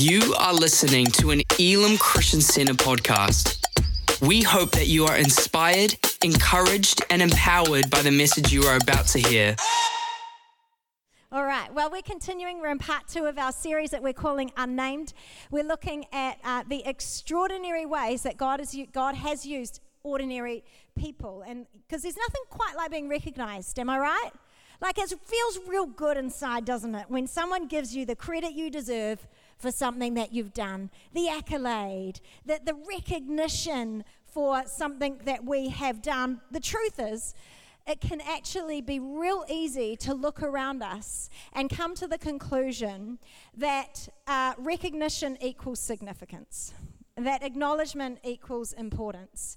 You are listening to an Elim Christian Center podcast. We hope that you are inspired, encouraged, and empowered by the message you are about to hear. All right. Well, we're continuing. We're in part two of our series that we're calling Unnamed. We're looking at uh, the extraordinary ways that God, is, God has used ordinary people. And because there's nothing quite like being recognized, am I right? Like it feels real good inside, doesn't it? When someone gives you the credit you deserve for something that you've done, the accolade, the, the recognition for something that we have done. The truth is, it can actually be real easy to look around us and come to the conclusion that uh, recognition equals significance, that acknowledgement equals importance.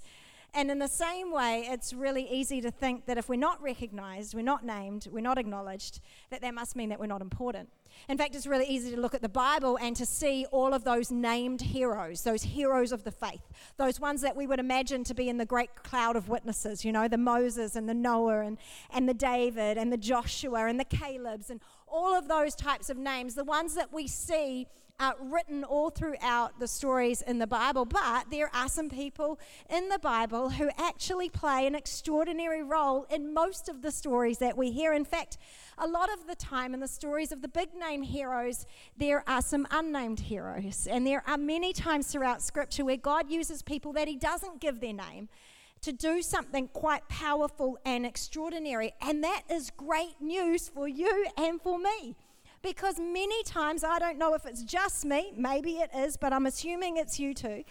And in the same way, it's really easy to think that if we're not recognized, we're not named, we're not acknowledged, that that must mean that we're not important. In fact, it's really easy to look at the Bible and to see all of those named heroes, those heroes of the faith, those ones that we would imagine to be in the great cloud of witnesses, you know, the Moses and the Noah and, and the David and the Joshua and the Calebs and all of those types of names, the ones that we see uh, written all throughout the stories in the Bible, but there are some people in the Bible who actually play an extraordinary role in most of the stories that we hear. In fact, a lot of the time in the stories of the big name heroes, there are some unnamed heroes. And there are many times throughout Scripture where God uses people that He doesn't give their name to do something quite powerful and extraordinary. And that is great news for you and for me. Because many times, I don't know if it's just me, maybe it is, but I'm assuming it's you too.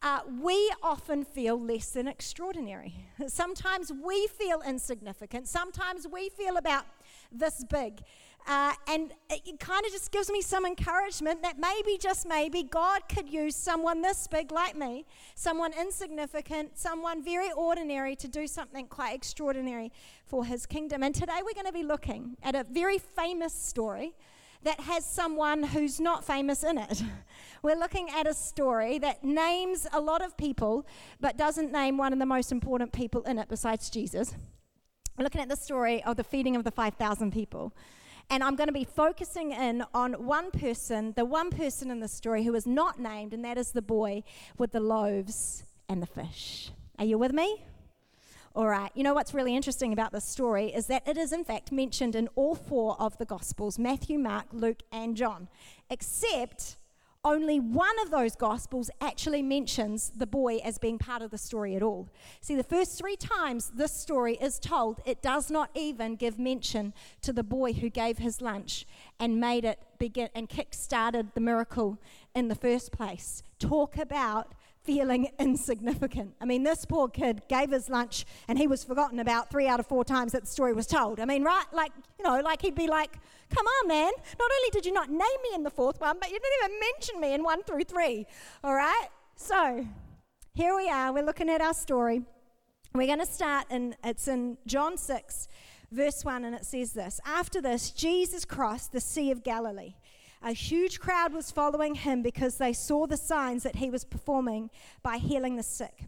Uh, we often feel less than extraordinary. Sometimes we feel insignificant. Sometimes we feel about this big. Uh, and it kind of just gives me some encouragement that maybe, just maybe, God could use someone this big like me, someone insignificant, someone very ordinary to do something quite extraordinary for his kingdom. And today we're going to be looking at a very famous story that has someone who's not famous in it. We're looking at a story that names a lot of people, but doesn't name one of the most important people in it besides Jesus. We're looking at the story of the feeding of the 5,000 people. And I'm going to be focusing in on one person, the one person in the story who is not named, and that is the boy with the loaves and the fish. Are you with me? All right, you know what's really interesting about this story is that it is, in fact, mentioned in all four of the Gospels Matthew, Mark, Luke, and John, except only one of those Gospels actually mentions the boy as being part of the story at all. See, the first three times this story is told, it does not even give mention to the boy who gave his lunch and made it begin and kick started the miracle in the first place. Talk about feeling insignificant. I mean, this poor kid gave his lunch and he was forgotten about three out of four times that the story was told. I mean, right? Like, you know, like he'd be like, come on, man. Not only did you not name me in the fourth one, but you didn't even mention me in one through three. All right? So, here we are. We're looking at our story. We're going to start in, it's in John 6, verse 1, and it says this After this, Jesus crossed the Sea of Galilee. A huge crowd was following him because they saw the signs that he was performing by healing the sick.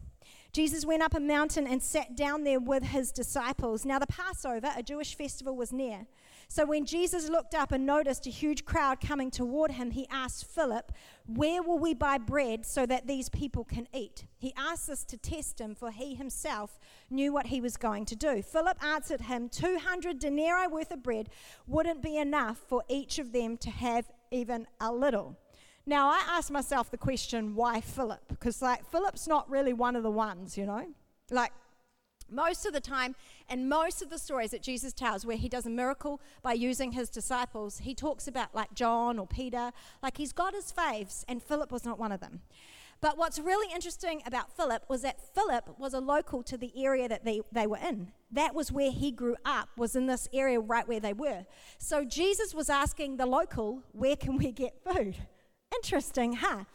Jesus went up a mountain and sat down there with his disciples. Now, the Passover, a Jewish festival, was near. So, when Jesus looked up and noticed a huge crowd coming toward him, he asked Philip, Where will we buy bread so that these people can eat? He asked this to test him, for he himself knew what he was going to do. Philip answered him, 200 denarii worth of bread wouldn't be enough for each of them to have even a little. Now, I ask myself the question, why Philip? Because, like, Philip's not really one of the ones, you know? Like, most of the time, and most of the stories that Jesus tells where he does a miracle by using his disciples, he talks about like John or Peter, like he's got his faves, and Philip was not one of them. But what's really interesting about Philip was that Philip was a local to the area that they, they were in. That was where he grew up, was in this area right where they were. So Jesus was asking the local, where can we get food? Interesting, huh?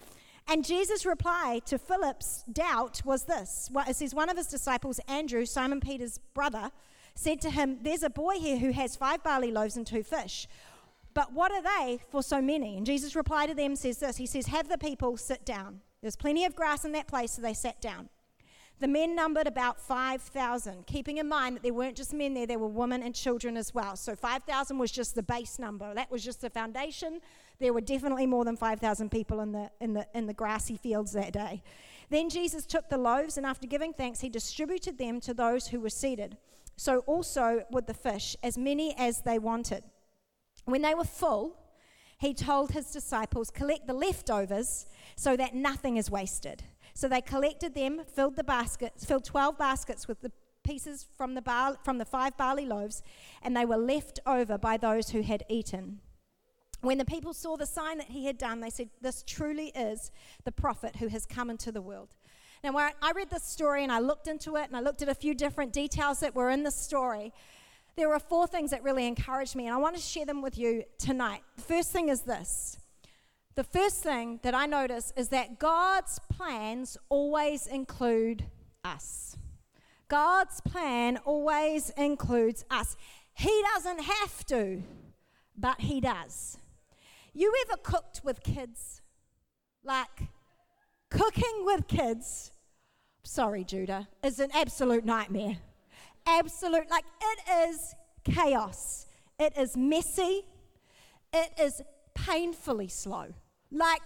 And Jesus' reply to Philip's doubt was this. It says, One of his disciples, Andrew, Simon Peter's brother, said to him, There's a boy here who has five barley loaves and two fish. But what are they for so many? And Jesus' reply to them says this He says, Have the people sit down. There's plenty of grass in that place, so they sat down. The men numbered about 5,000, keeping in mind that there weren't just men there, there were women and children as well. So 5,000 was just the base number. That was just the foundation. There were definitely more than 5,000 people in the, in, the, in the grassy fields that day. Then Jesus took the loaves, and after giving thanks, he distributed them to those who were seated. So also with the fish, as many as they wanted. When they were full, he told his disciples, Collect the leftovers so that nothing is wasted. So they collected them, filled the baskets, filled 12 baskets with the pieces from the, bar, from the five barley loaves, and they were left over by those who had eaten. When the people saw the sign that he had done, they said, This truly is the prophet who has come into the world. Now, I read this story and I looked into it and I looked at a few different details that were in the story, there were four things that really encouraged me, and I want to share them with you tonight. The first thing is this the first thing that I notice is that God's plans always include us. God's plan always includes us. He doesn't have to, but He does. You ever cooked with kids? Like, cooking with kids, sorry, Judah, is an absolute nightmare. Absolute, like, it is chaos. It is messy. It is painfully slow like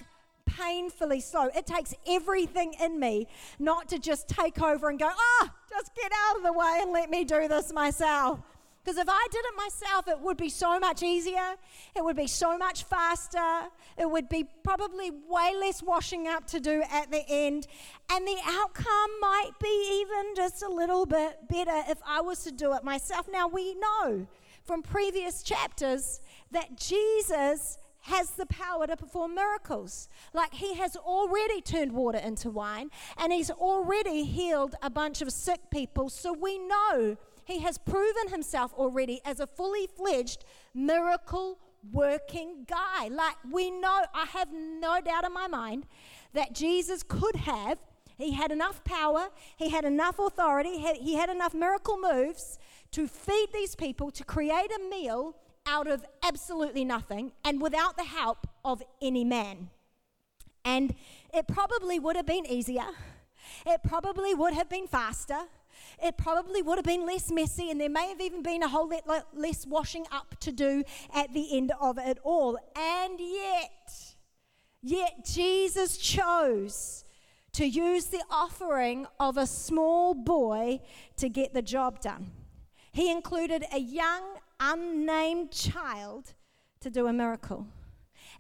painfully slow. It takes everything in me not to just take over and go, ah, oh, just get out of the way and let me do this myself. Because if I did it myself, it would be so much easier. It would be so much faster. It would be probably way less washing up to do at the end. And the outcome might be even just a little bit better if I was to do it myself. Now, we know from previous chapters that Jesus has the power to perform miracles. Like he has already turned water into wine and he's already healed a bunch of sick people. So we know he has proven himself already as a fully fledged miracle working guy. Like we know, I have no doubt in my mind that Jesus could have. He had enough power, he had enough authority, he had enough miracle moves to feed these people, to create a meal out of absolutely nothing and without the help of any man. And it probably would have been easier. It probably would have been faster. It probably would have been less messy, and there may have even been a whole lot less washing up to do at the end of it all. And yet, yet Jesus chose to use the offering of a small boy to get the job done. He included a young unnamed child to do a miracle.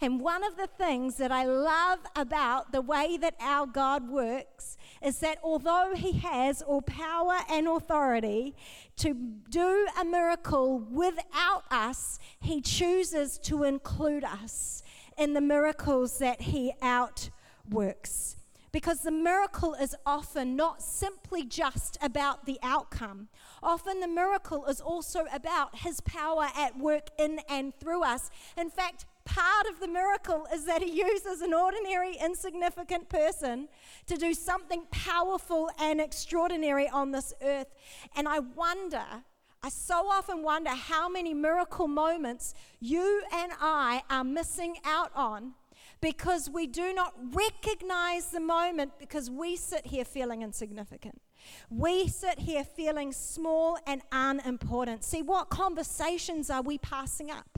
And one of the things that I love about the way that our God works is that although He has all power and authority to do a miracle without us, He chooses to include us in the miracles that He outworks. Because the miracle is often not simply just about the outcome. Often the miracle is also about His power at work in and through us. In fact, part of the miracle is that He uses an ordinary, insignificant person to do something powerful and extraordinary on this earth. And I wonder. I so often wonder how many miracle moments you and I are missing out on because we do not recognize the moment because we sit here feeling insignificant. We sit here feeling small and unimportant. See, what conversations are we passing up?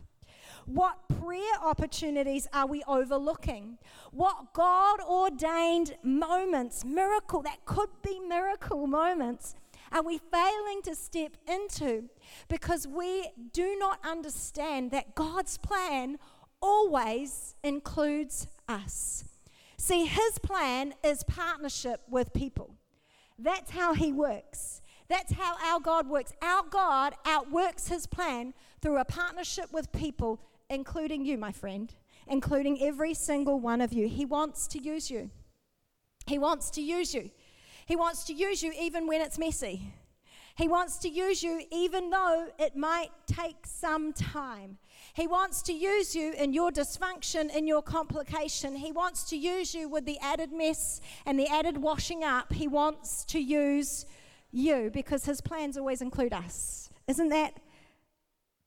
What prayer opportunities are we overlooking? What God ordained moments, miracle, that could be miracle moments, are we failing to step into because we do not understand that God's plan always includes us. See, his plan is partnership with people. That's how he works. That's how our God works. Our God outworks his plan through a partnership with people, including you, my friend, including every single one of you. He wants to use you. He wants to use you. He wants to use you even when it's messy. He wants to use you even though it might take some time. He wants to use you in your dysfunction, in your complication. He wants to use you with the added mess and the added washing up. He wants to use you because his plans always include us. Isn't that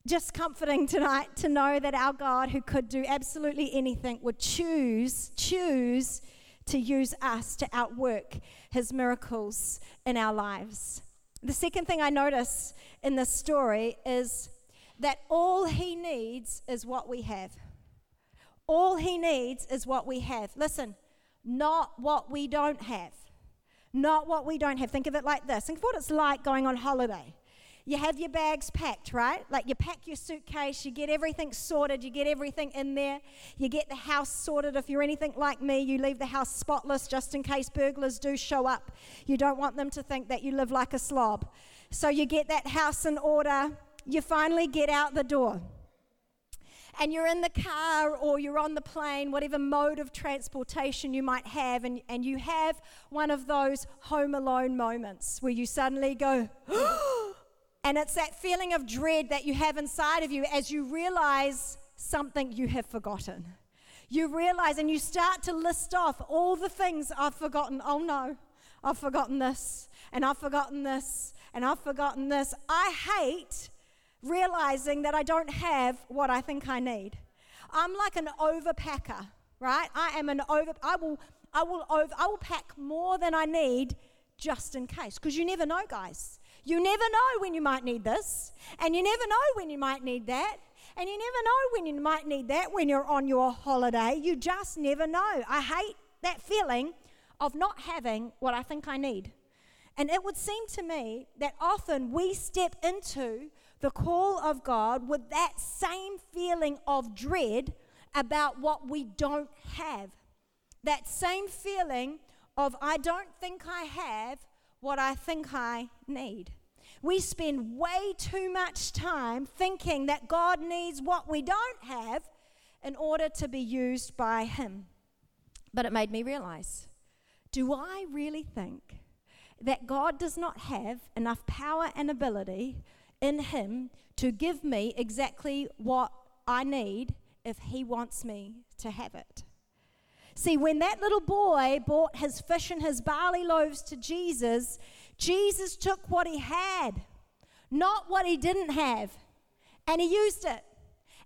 just comforting tonight to know that our God, who could do absolutely anything, would choose, choose to use us to outwork his miracles in our lives. The second thing I notice in this story is that all he needs is what we have. All he needs is what we have. Listen, not what we don't have. Not what we don't have. Think of it like this. Think of what it's like going on holiday. You have your bags packed, right? Like you pack your suitcase, you get everything sorted, you get everything in there, you get the house sorted. If you're anything like me, you leave the house spotless just in case burglars do show up. You don't want them to think that you live like a slob. So you get that house in order, you finally get out the door and you're in the car or you're on the plane, whatever mode of transportation you might have, and, and you have one of those home alone moments where you suddenly go, oh, and it's that feeling of dread that you have inside of you as you realize something you have forgotten. You realize and you start to list off all the things I've forgotten. Oh no, I've forgotten this, and I've forgotten this, and I've forgotten this. I hate realizing that I don't have what I think I need. I'm like an overpacker, right? I am an over I will I will over I will pack more than I need just in case because you never know, guys. You never know when you might need this, and you never know when you might need that. And you never know when you might need that when you're on your holiday. You just never know. I hate that feeling of not having what I think I need. And it would seem to me that often we step into the call of God with that same feeling of dread about what we don't have. That same feeling of, I don't think I have what I think I need. We spend way too much time thinking that God needs what we don't have in order to be used by Him. But it made me realize do I really think that God does not have enough power and ability in Him to give me exactly what I need if He wants me to have it. See, when that little boy brought his fish and his barley loaves to Jesus, Jesus took what he had, not what he didn't have, and he used it.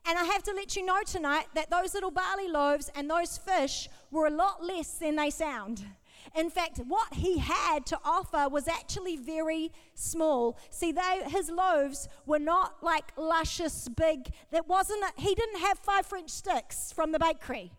And I have to let you know tonight that those little barley loaves and those fish were a lot less than they sound. In fact, what he had to offer was actually very small. See, they, his loaves were not like luscious, big. That wasn't. A, he didn't have five French sticks from the bakery.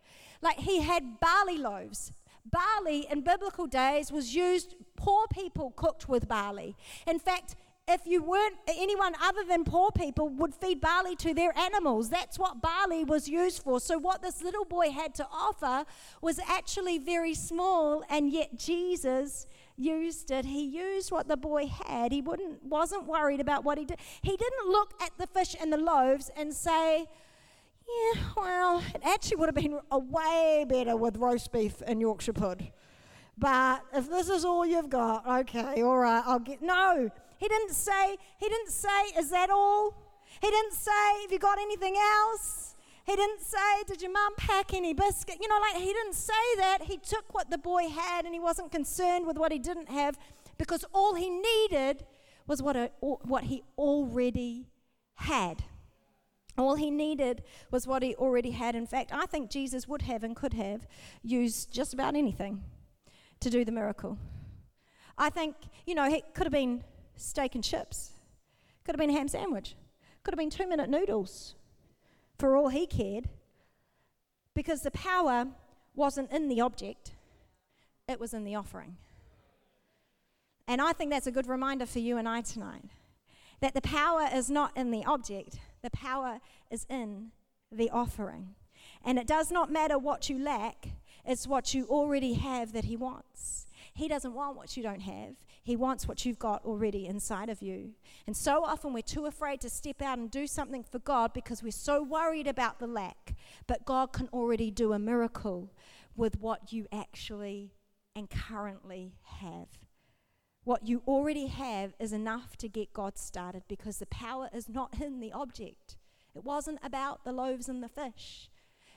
Like he had barley loaves. Barley in biblical days was used. Poor people cooked with barley. In fact, if you weren't anyone other than poor people would feed barley to their animals that's what barley was used for so what this little boy had to offer was actually very small and yet jesus used it he used what the boy had he wouldn't wasn't worried about what he did he didn't look at the fish and the loaves and say yeah well it actually would have been a way better with roast beef and yorkshire pud but if this is all you've got okay all right i'll get no he didn't say, he didn't say, is that all? He didn't say, have you got anything else? He didn't say, did your mum pack any biscuit? You know, like he didn't say that. He took what the boy had and he wasn't concerned with what he didn't have because all he needed was what, a, what he already had. All he needed was what he already had. In fact, I think Jesus would have and could have used just about anything to do the miracle. I think, you know, he could have been steak and chips. Could have been a ham sandwich. Could have been two minute noodles for all he cared. Because the power wasn't in the object, it was in the offering. And I think that's a good reminder for you and I tonight that the power is not in the object, the power is in the offering. And it does not matter what you lack, it's what you already have that He wants. He doesn't want what you don't have. He wants what you've got already inside of you. And so often we're too afraid to step out and do something for God because we're so worried about the lack. But God can already do a miracle with what you actually and currently have. What you already have is enough to get God started because the power is not in the object. It wasn't about the loaves and the fish,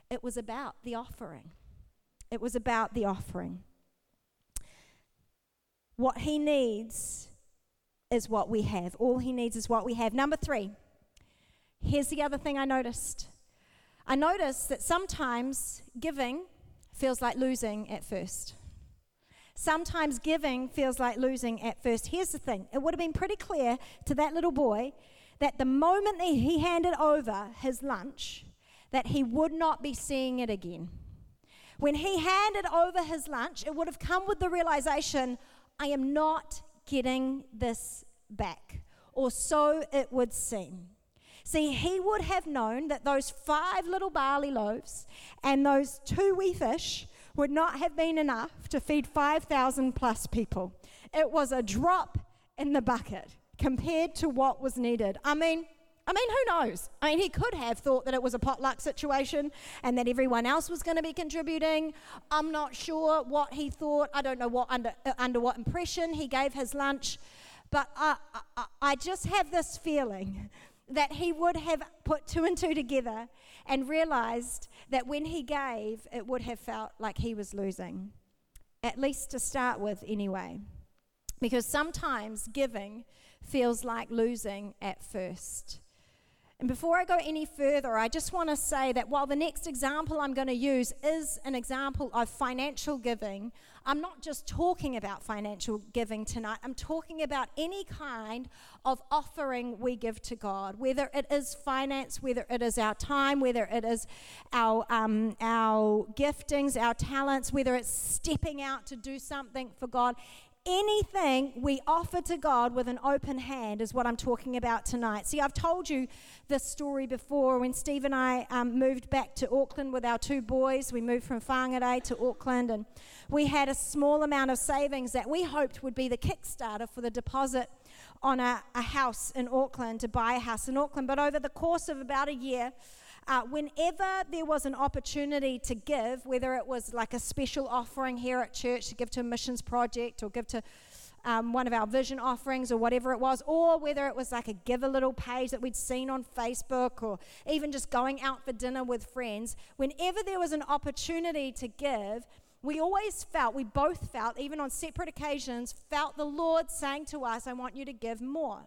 it was about the offering. It was about the offering. What he needs is what we have. All he needs is what we have. Number three, here's the other thing I noticed. I noticed that sometimes giving feels like losing at first. Sometimes giving feels like losing at first. Here's the thing it would have been pretty clear to that little boy that the moment that he handed over his lunch, that he would not be seeing it again. When he handed over his lunch, it would have come with the realization I am not getting this back, or so it would seem. See, he would have known that those five little barley loaves and those two wee fish would not have been enough to feed 5,000 plus people. It was a drop in the bucket compared to what was needed. I mean, I mean, who knows? I mean, he could have thought that it was a potluck situation and that everyone else was going to be contributing. I'm not sure what he thought. I don't know what under, under what impression he gave his lunch. But I, I, I just have this feeling that he would have put two and two together and realized that when he gave, it would have felt like he was losing, at least to start with, anyway. Because sometimes giving feels like losing at first. And before I go any further, I just want to say that while the next example I'm going to use is an example of financial giving, I'm not just talking about financial giving tonight. I'm talking about any kind of offering we give to God, whether it is finance, whether it is our time, whether it is our, um, our giftings, our talents, whether it's stepping out to do something for God anything we offer to God with an open hand is what I'm talking about tonight. See, I've told you this story before when Steve and I um, moved back to Auckland with our two boys. We moved from Whangarei to Auckland, and we had a small amount of savings that we hoped would be the kickstarter for the deposit on a, a house in Auckland to buy a house in Auckland. But over the course of about a year, uh, whenever there was an opportunity to give, whether it was like a special offering here at church to give to a missions project or give to um, one of our vision offerings or whatever it was, or whether it was like a give a little page that we'd seen on Facebook or even just going out for dinner with friends, whenever there was an opportunity to give, we always felt, we both felt, even on separate occasions, felt the Lord saying to us, I want you to give more.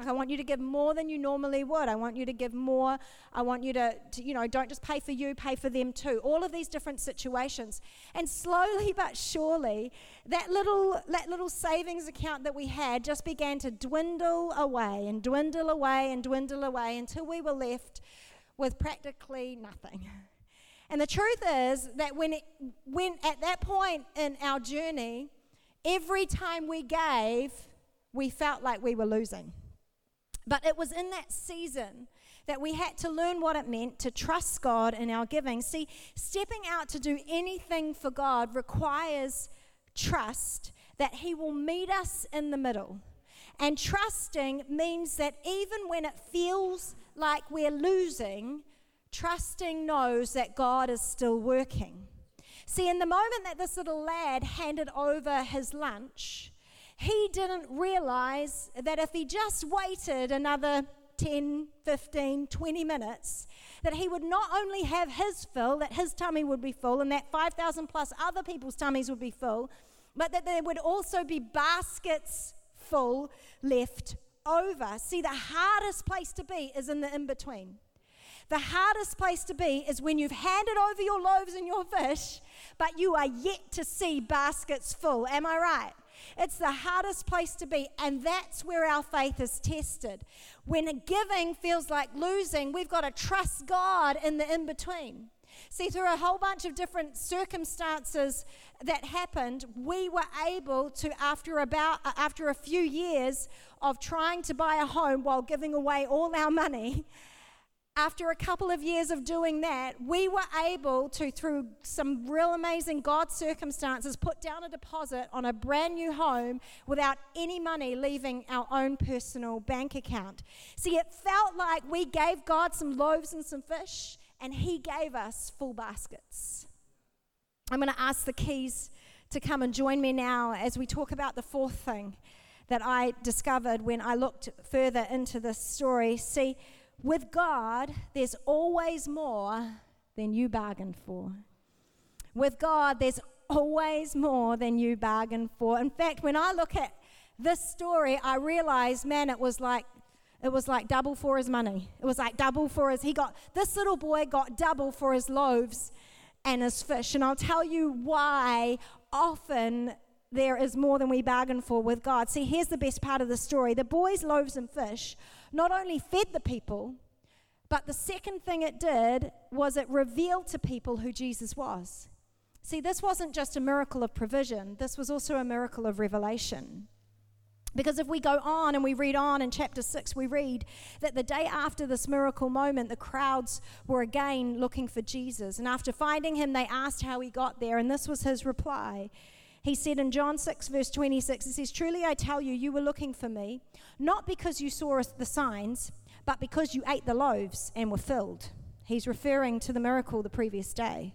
I want you to give more than you normally would. I want you to give more. I want you to, to, you know, don't just pay for you, pay for them too. All of these different situations. And slowly but surely, that little, that little savings account that we had just began to dwindle away and dwindle away and dwindle away until we were left with practically nothing. And the truth is that when, it, when at that point in our journey, every time we gave, we felt like we were losing. But it was in that season that we had to learn what it meant to trust God in our giving. See, stepping out to do anything for God requires trust that He will meet us in the middle. And trusting means that even when it feels like we're losing, trusting knows that God is still working. See, in the moment that this little lad handed over his lunch, he didn't realize that if he just waited another 10, 15, 20 minutes, that he would not only have his fill, that his tummy would be full, and that 5,000 plus other people's tummies would be full, but that there would also be baskets full left over. See, the hardest place to be is in the in between. The hardest place to be is when you've handed over your loaves and your fish, but you are yet to see baskets full. Am I right? It's the hardest place to be, and that's where our faith is tested. When giving feels like losing, we've got to trust God in the in between. See, through a whole bunch of different circumstances that happened, we were able to, after about uh, after a few years of trying to buy a home while giving away all our money, after a couple of years of doing that, we were able to, through some real amazing God circumstances, put down a deposit on a brand new home without any money leaving our own personal bank account. See, it felt like we gave God some loaves and some fish, and He gave us full baskets. I'm going to ask the keys to come and join me now as we talk about the fourth thing that I discovered when I looked further into this story. See, with God, there's always more than you bargained for. With God, there's always more than you bargained for. In fact, when I look at this story, I realize, man, it was like it was like double for his money. It was like double for his he got this little boy got double for his loaves and his fish. And I'll tell you why often there is more than we bargain for with God. See, here's the best part of the story the boys' loaves and fish not only fed the people, but the second thing it did was it revealed to people who Jesus was. See, this wasn't just a miracle of provision, this was also a miracle of revelation. Because if we go on and we read on in chapter 6, we read that the day after this miracle moment, the crowds were again looking for Jesus. And after finding him, they asked how he got there, and this was his reply. He said in John 6, verse 26, it says, Truly I tell you, you were looking for me, not because you saw the signs, but because you ate the loaves and were filled. He's referring to the miracle the previous day.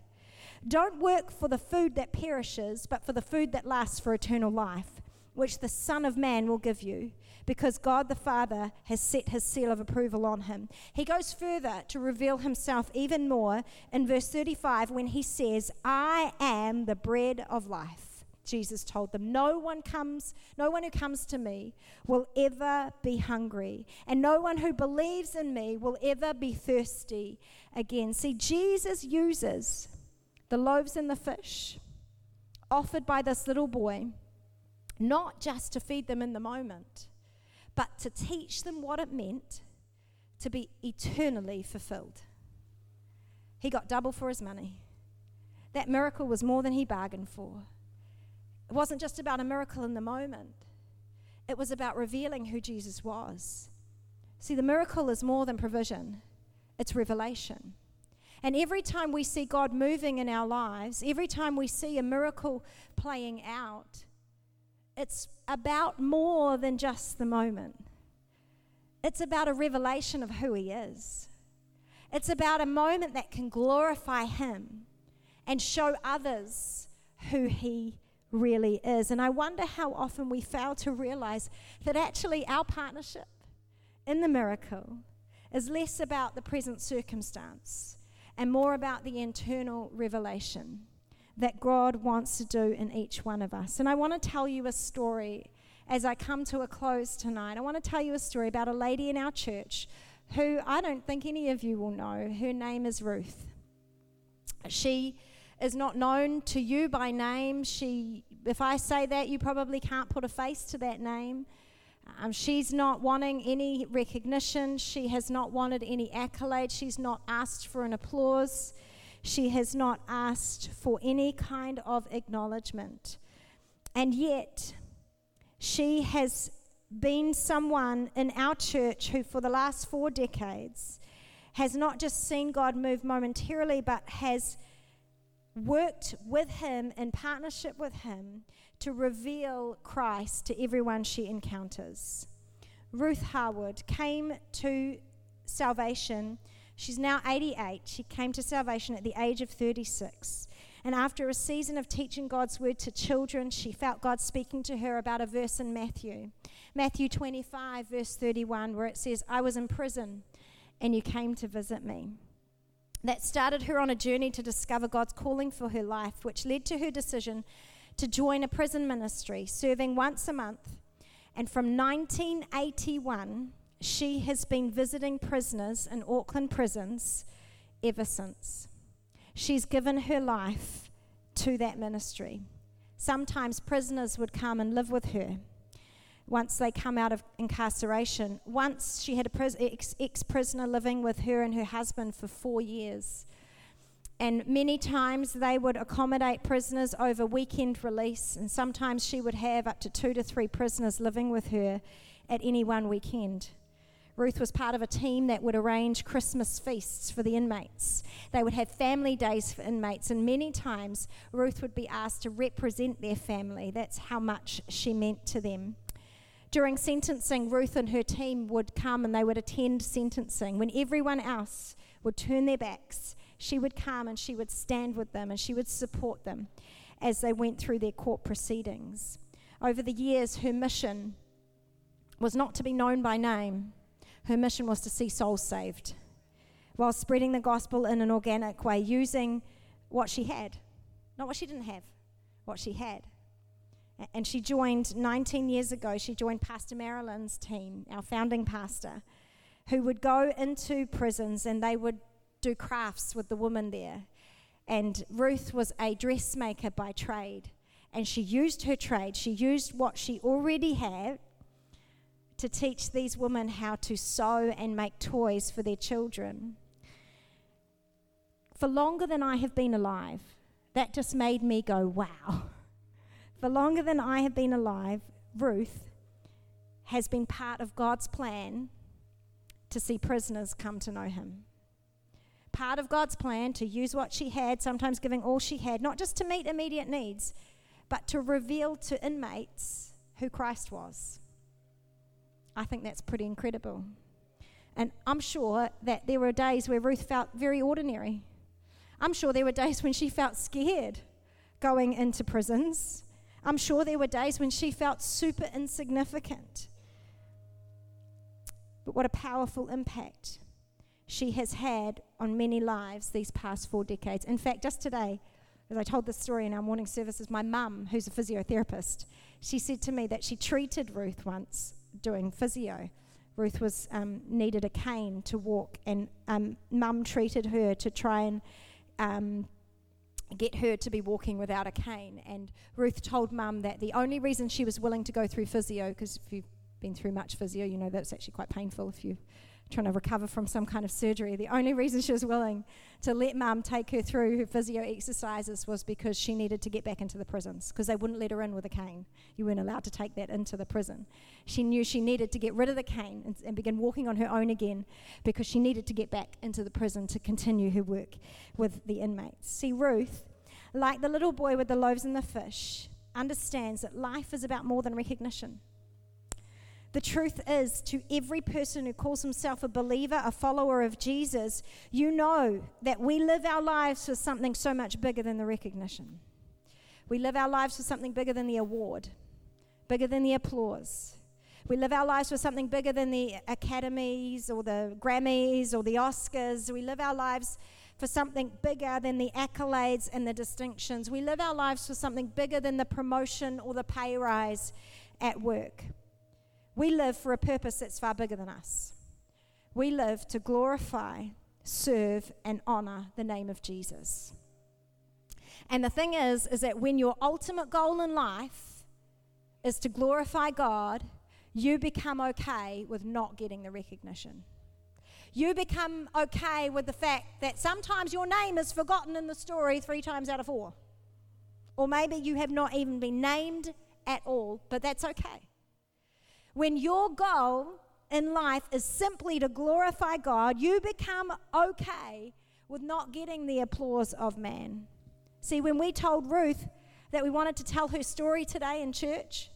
Don't work for the food that perishes, but for the food that lasts for eternal life which the Son of Man will give you, because God the Father has set his seal of approval on him. He goes further to reveal himself even more in verse 35 when he says, I am the bread of life. Jesus told them, No one comes, no one who comes to me will ever be hungry, and no one who believes in me will ever be thirsty again. See, Jesus uses the loaves and the fish offered by this little boy not just to feed them in the moment, but to teach them what it meant to be eternally fulfilled. He got double for his money. That miracle was more than he bargained for. It wasn't just about a miracle in the moment, it was about revealing who Jesus was. See, the miracle is more than provision, it's revelation. And every time we see God moving in our lives, every time we see a miracle playing out, it's about more than just the moment. It's about a revelation of who He is. It's about a moment that can glorify Him and show others who He really is. And I wonder how often we fail to realize that actually our partnership in the miracle is less about the present circumstance and more about the internal revelation that God wants to do in each one of us. And I want to tell you a story as I come to a close tonight. I want to tell you a story about a lady in our church who I don't think any of you will know. Her name is Ruth. She is not known to you by name. She, if I say that, you probably can't put a face to that name. Um, she's not wanting any recognition. She has not wanted any accolade. She's not asked for an applause. She has not asked for any kind of acknowledgement. And yet, she has been someone in our church who, for the last four decades, has not just seen God move momentarily, but has worked with Him in partnership with Him to reveal Christ to everyone she encounters. Ruth Harwood came to salvation She's now 88. She came to salvation at the age of 36. And after a season of teaching God's word to children, she felt God speaking to her about a verse in Matthew. Matthew 25, verse 31, where it says, I was in prison and you came to visit me. That started her on a journey to discover God's calling for her life, which led to her decision to join a prison ministry, serving once a month. And from 1981 she has been visiting prisoners in Auckland prisons ever since. She's given her life to that ministry. Sometimes prisoners would come and live with her once they come out of incarceration. Once she had an ex prisoner living with her and her husband for four years. And many times they would accommodate prisoners over weekend release, and sometimes she would have up to two to three prisoners living with her at any one weekend. Ruth was part of a team that would arrange Christmas feasts for the inmates. They would have family days for inmates, and many times Ruth would be asked to represent their family. That's how much she meant to them. During sentencing, Ruth and her team would come and they would attend sentencing. When everyone else would turn their backs, she would come and she would stand with them and she would support them as they went through their court proceedings. Over the years, her mission was not to be known by name, her mission was to see souls saved while spreading the gospel in an organic way, using what she had, not what she didn't have, what she had. And she joined 19 years ago, she joined Pastor Marilyn's team, our founding pastor, who would go into prisons and they would do crafts with the women there. And Ruth was a dressmaker by trade. And she used her trade, she used what she already had to teach these women how to sew and make toys for their children. For longer than I have been alive, that just made me go, wow. For longer than I have been alive, Ruth has been part of God's plan to see prisoners come to know Him. Part of God's plan to use what she had, sometimes giving all she had, not just to meet immediate needs, but to reveal to inmates who Christ was. I think that's pretty incredible. And I'm sure that there were days where Ruth felt very ordinary. I'm sure there were days when she felt scared going into prisons. I'm sure there were days when she felt super insignificant. But what a powerful impact she has had on many lives these past four decades. In fact, just today, as I told this story in our morning services, my mum, who's a physiotherapist, she said to me that she treated Ruth once doing physio. Ruth was um, needed a cane to walk, and um, mum treated her to try and um, get her to be walking without a cane. And Ruth told mum that the only reason she was willing to go through physio, because if you've been through much physio, you know that's actually quite painful if you're trying to recover from some kind of surgery. The only reason she was willing to let mum take her through her physio exercises was because she needed to get back into the prisons because they wouldn't let her in with a cane. You weren't allowed to take that into the prison. She knew she needed to get rid of the cane and, and begin walking on her own again because she needed to get back into the prison to continue her work with the inmates. See, Ruth, like the little boy with the loaves and the fish, understands that life is about more than recognition. The truth is, to every person who calls himself a believer, a follower of Jesus, you know that we live our lives for something so much bigger than the recognition. We live our lives for something bigger than the award, bigger than the applause. We live our lives for something bigger than the academies or the Grammys or the Oscars. We live our lives for something bigger than the accolades and the distinctions. We live our lives for something bigger than the promotion or the pay rise at work. We live for a purpose that's far bigger than us. We live to glorify, serve, and honor the name of Jesus. And the thing is, is that when your ultimate goal in life is to glorify God, you become okay with not getting the recognition. You become okay with the fact that sometimes your name is forgotten in the story three times out of four. Or maybe you have not even been named at all, but that's okay. When your goal in life is simply to glorify God, you become okay with not getting the applause of man. See, when we told Ruth that we wanted to tell her story today in church,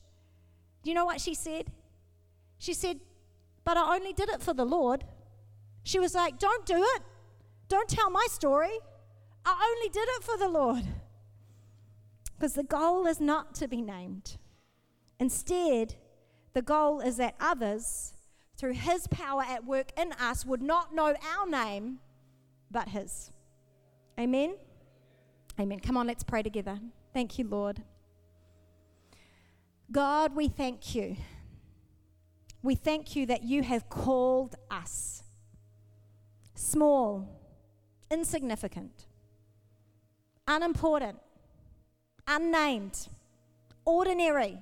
do you know what she said? She said, But I only did it for the Lord. She was like, Don't do it. Don't tell my story. I only did it for the Lord. Because the goal is not to be named. Instead, the goal is that others, through His power at work in us, would not know our name, but His. Amen? Amen. Come on, let's pray together. Thank you, Lord. God, we thank you. We thank you that you have called us small, insignificant, unimportant, unnamed, ordinary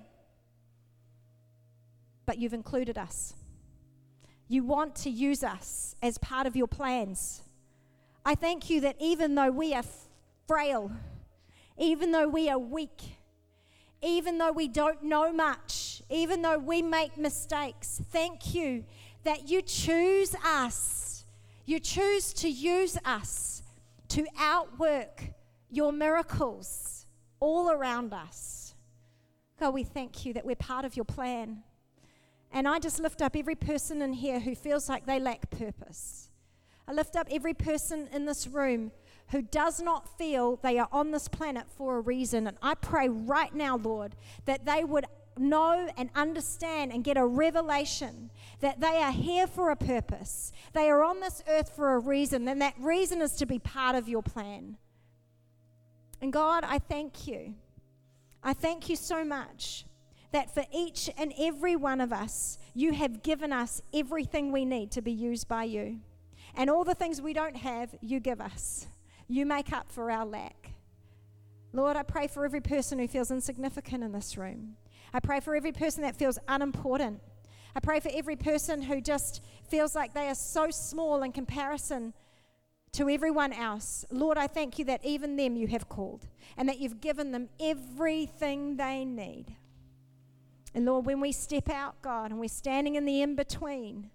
but you've included us. You want to use us as part of your plans. I thank you that even though we are frail, even though we are weak, even though we don't know much, even though we make mistakes, thank you that you choose us. You choose to use us to outwork your miracles all around us. God, we thank you that we're part of your plan. And I just lift up every person in here who feels like they lack purpose. I lift up every person in this room who does not feel they are on this planet for a reason. And I pray right now, Lord, that they would know and understand and get a revelation that they are here for a purpose. They are on this earth for a reason, and that reason is to be part of your plan. And God, I thank you. I thank you so much that for each and every one of us, you have given us everything we need to be used by you. And all the things we don't have, you give us. You make up for our lack. Lord, I pray for every person who feels insignificant in this room. I pray for every person that feels unimportant. I pray for every person who just feels like they are so small in comparison to everyone else. Lord, I thank you that even them you have called and that you've given them everything they need. And Lord, when we step out, God, and we're standing in the in between,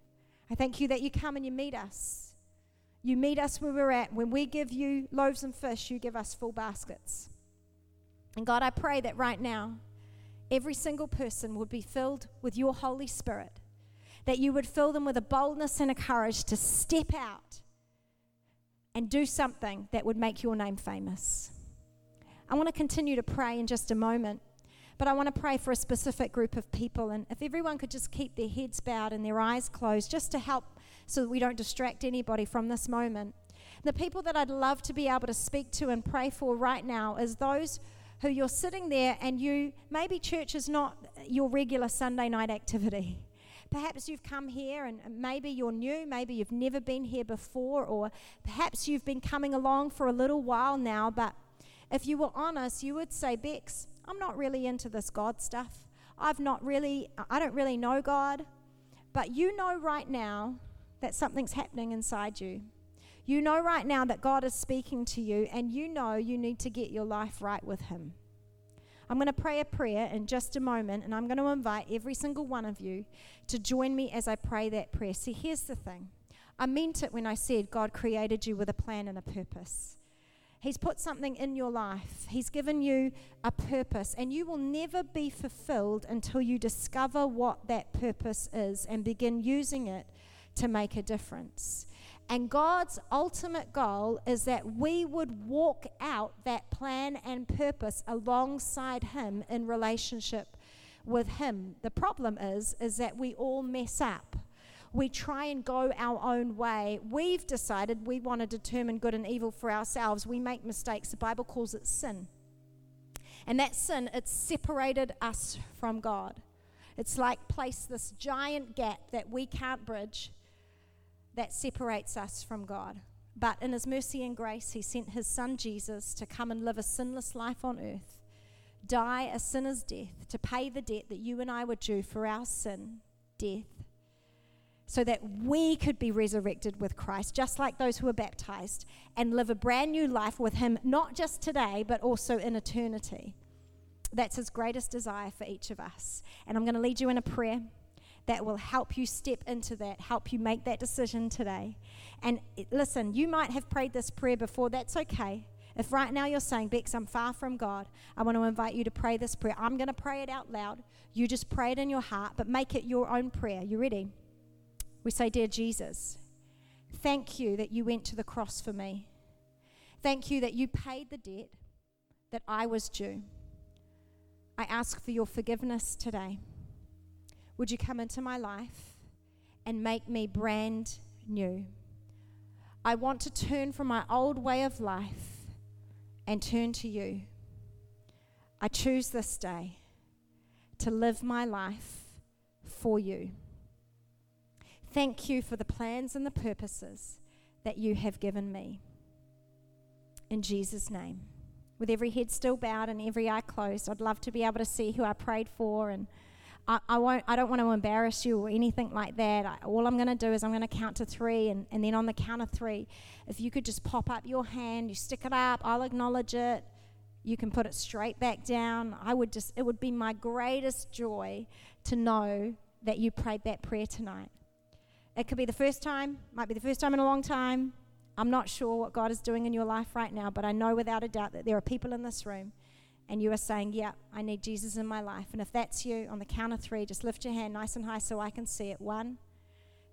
I thank you that you come and you meet us. You meet us where we're at. When we give you loaves and fish, you give us full baskets. And God, I pray that right now, every single person would be filled with your Holy Spirit, that you would fill them with a boldness and a courage to step out and do something that would make your name famous. I want to continue to pray in just a moment. But I want to pray for a specific group of people. And if everyone could just keep their heads bowed and their eyes closed, just to help so that we don't distract anybody from this moment. The people that I'd love to be able to speak to and pray for right now is those who you're sitting there and you, maybe church is not your regular Sunday night activity. Perhaps you've come here and maybe you're new, maybe you've never been here before, or perhaps you've been coming along for a little while now, but if you were honest, you would say, Bex, I'm not really into this God stuff. I've not really, I don't really know God. But you know right now that something's happening inside you. You know right now that God is speaking to you, and you know you need to get your life right with Him. I'm going to pray a prayer in just a moment, and I'm going to invite every single one of you to join me as I pray that prayer. See, here's the thing I meant it when I said God created you with a plan and a purpose. He's put something in your life. He's given you a purpose, and you will never be fulfilled until you discover what that purpose is and begin using it to make a difference. And God's ultimate goal is that we would walk out that plan and purpose alongside Him in relationship with Him. The problem is, is that we all mess up we try and go our own way. We've decided we want to determine good and evil for ourselves. We make mistakes. The Bible calls it sin. And that sin, it's separated us from God. It's like placed this giant gap that we can't bridge that separates us from God. But in His mercy and grace, He sent His Son Jesus to come and live a sinless life on earth, die a sinner's death, to pay the debt that you and I were due for our sin, death, so that we could be resurrected with Christ, just like those who are baptized, and live a brand new life with Him, not just today, but also in eternity. That's His greatest desire for each of us. And I'm going to lead you in a prayer that will help you step into that, help you make that decision today. And listen, you might have prayed this prayer before, that's okay. If right now you're saying, Bex, I'm far from God, I want to invite you to pray this prayer. I'm going to pray it out loud. You just pray it in your heart, but make it your own prayer. You ready? We say, Dear Jesus, thank you that you went to the cross for me. Thank you that you paid the debt that I was due. I ask for your forgiveness today. Would you come into my life and make me brand new? I want to turn from my old way of life and turn to you. I choose this day to live my life for you. Thank you for the plans and the purposes that you have given me. In Jesus' name. With every head still bowed and every eye closed, I'd love to be able to see who I prayed for and I, I, won't, I don't want to embarrass you or anything like that. I, all I'm going to do is I'm going to count to three, and, and then on the count of three, if you could just pop up your hand, you stick it up, I'll acknowledge it. You can put it straight back down. I would just, it would be my greatest joy to know that you prayed that prayer tonight. It could be the first time, might be the first time in a long time. I'm not sure what God is doing in your life right now, but I know without a doubt that there are people in this room and you are saying, Yeah, I need Jesus in my life. And if that's you, on the count of three, just lift your hand nice and high so I can see it. One,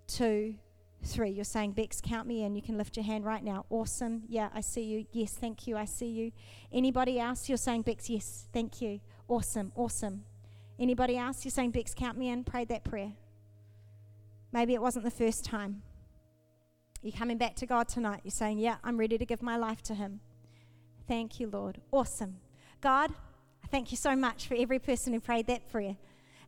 two, three. You're saying, Bex, count me in. You can lift your hand right now. Awesome. Yeah, I see you. Yes, thank you. I see you. Anybody else? You're saying, Bex, yes, thank you. Awesome, awesome. Anybody else? You're saying, Bex, count me in. Prayed that prayer. Maybe it wasn't the first time. You're coming back to God tonight. You're saying, Yeah, I'm ready to give my life to Him. Thank you, Lord. Awesome. God, I thank you so much for every person who prayed that prayer.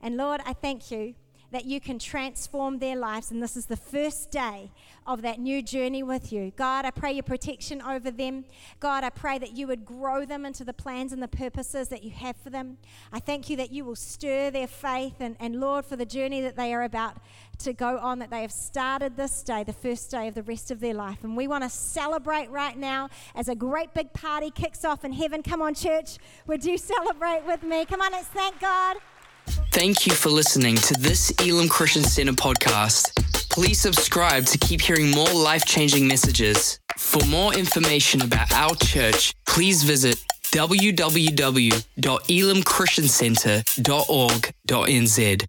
And Lord, I thank you that you can transform their lives. And this is the first day of that new journey with you. God, I pray your protection over them. God, I pray that you would grow them into the plans and the purposes that you have for them. I thank you that you will stir their faith and, and Lord, for the journey that they are about to go on, that they have started this day, the first day of the rest of their life. And we want to celebrate right now as a great big party kicks off in heaven. Come on, church. Would you celebrate with me? Come on, let's thank God. Thank you for listening to this Elim Christian Center podcast. Please subscribe to keep hearing more life changing messages. For more information about our church, please visit www.elimchristiancenter.org.nz.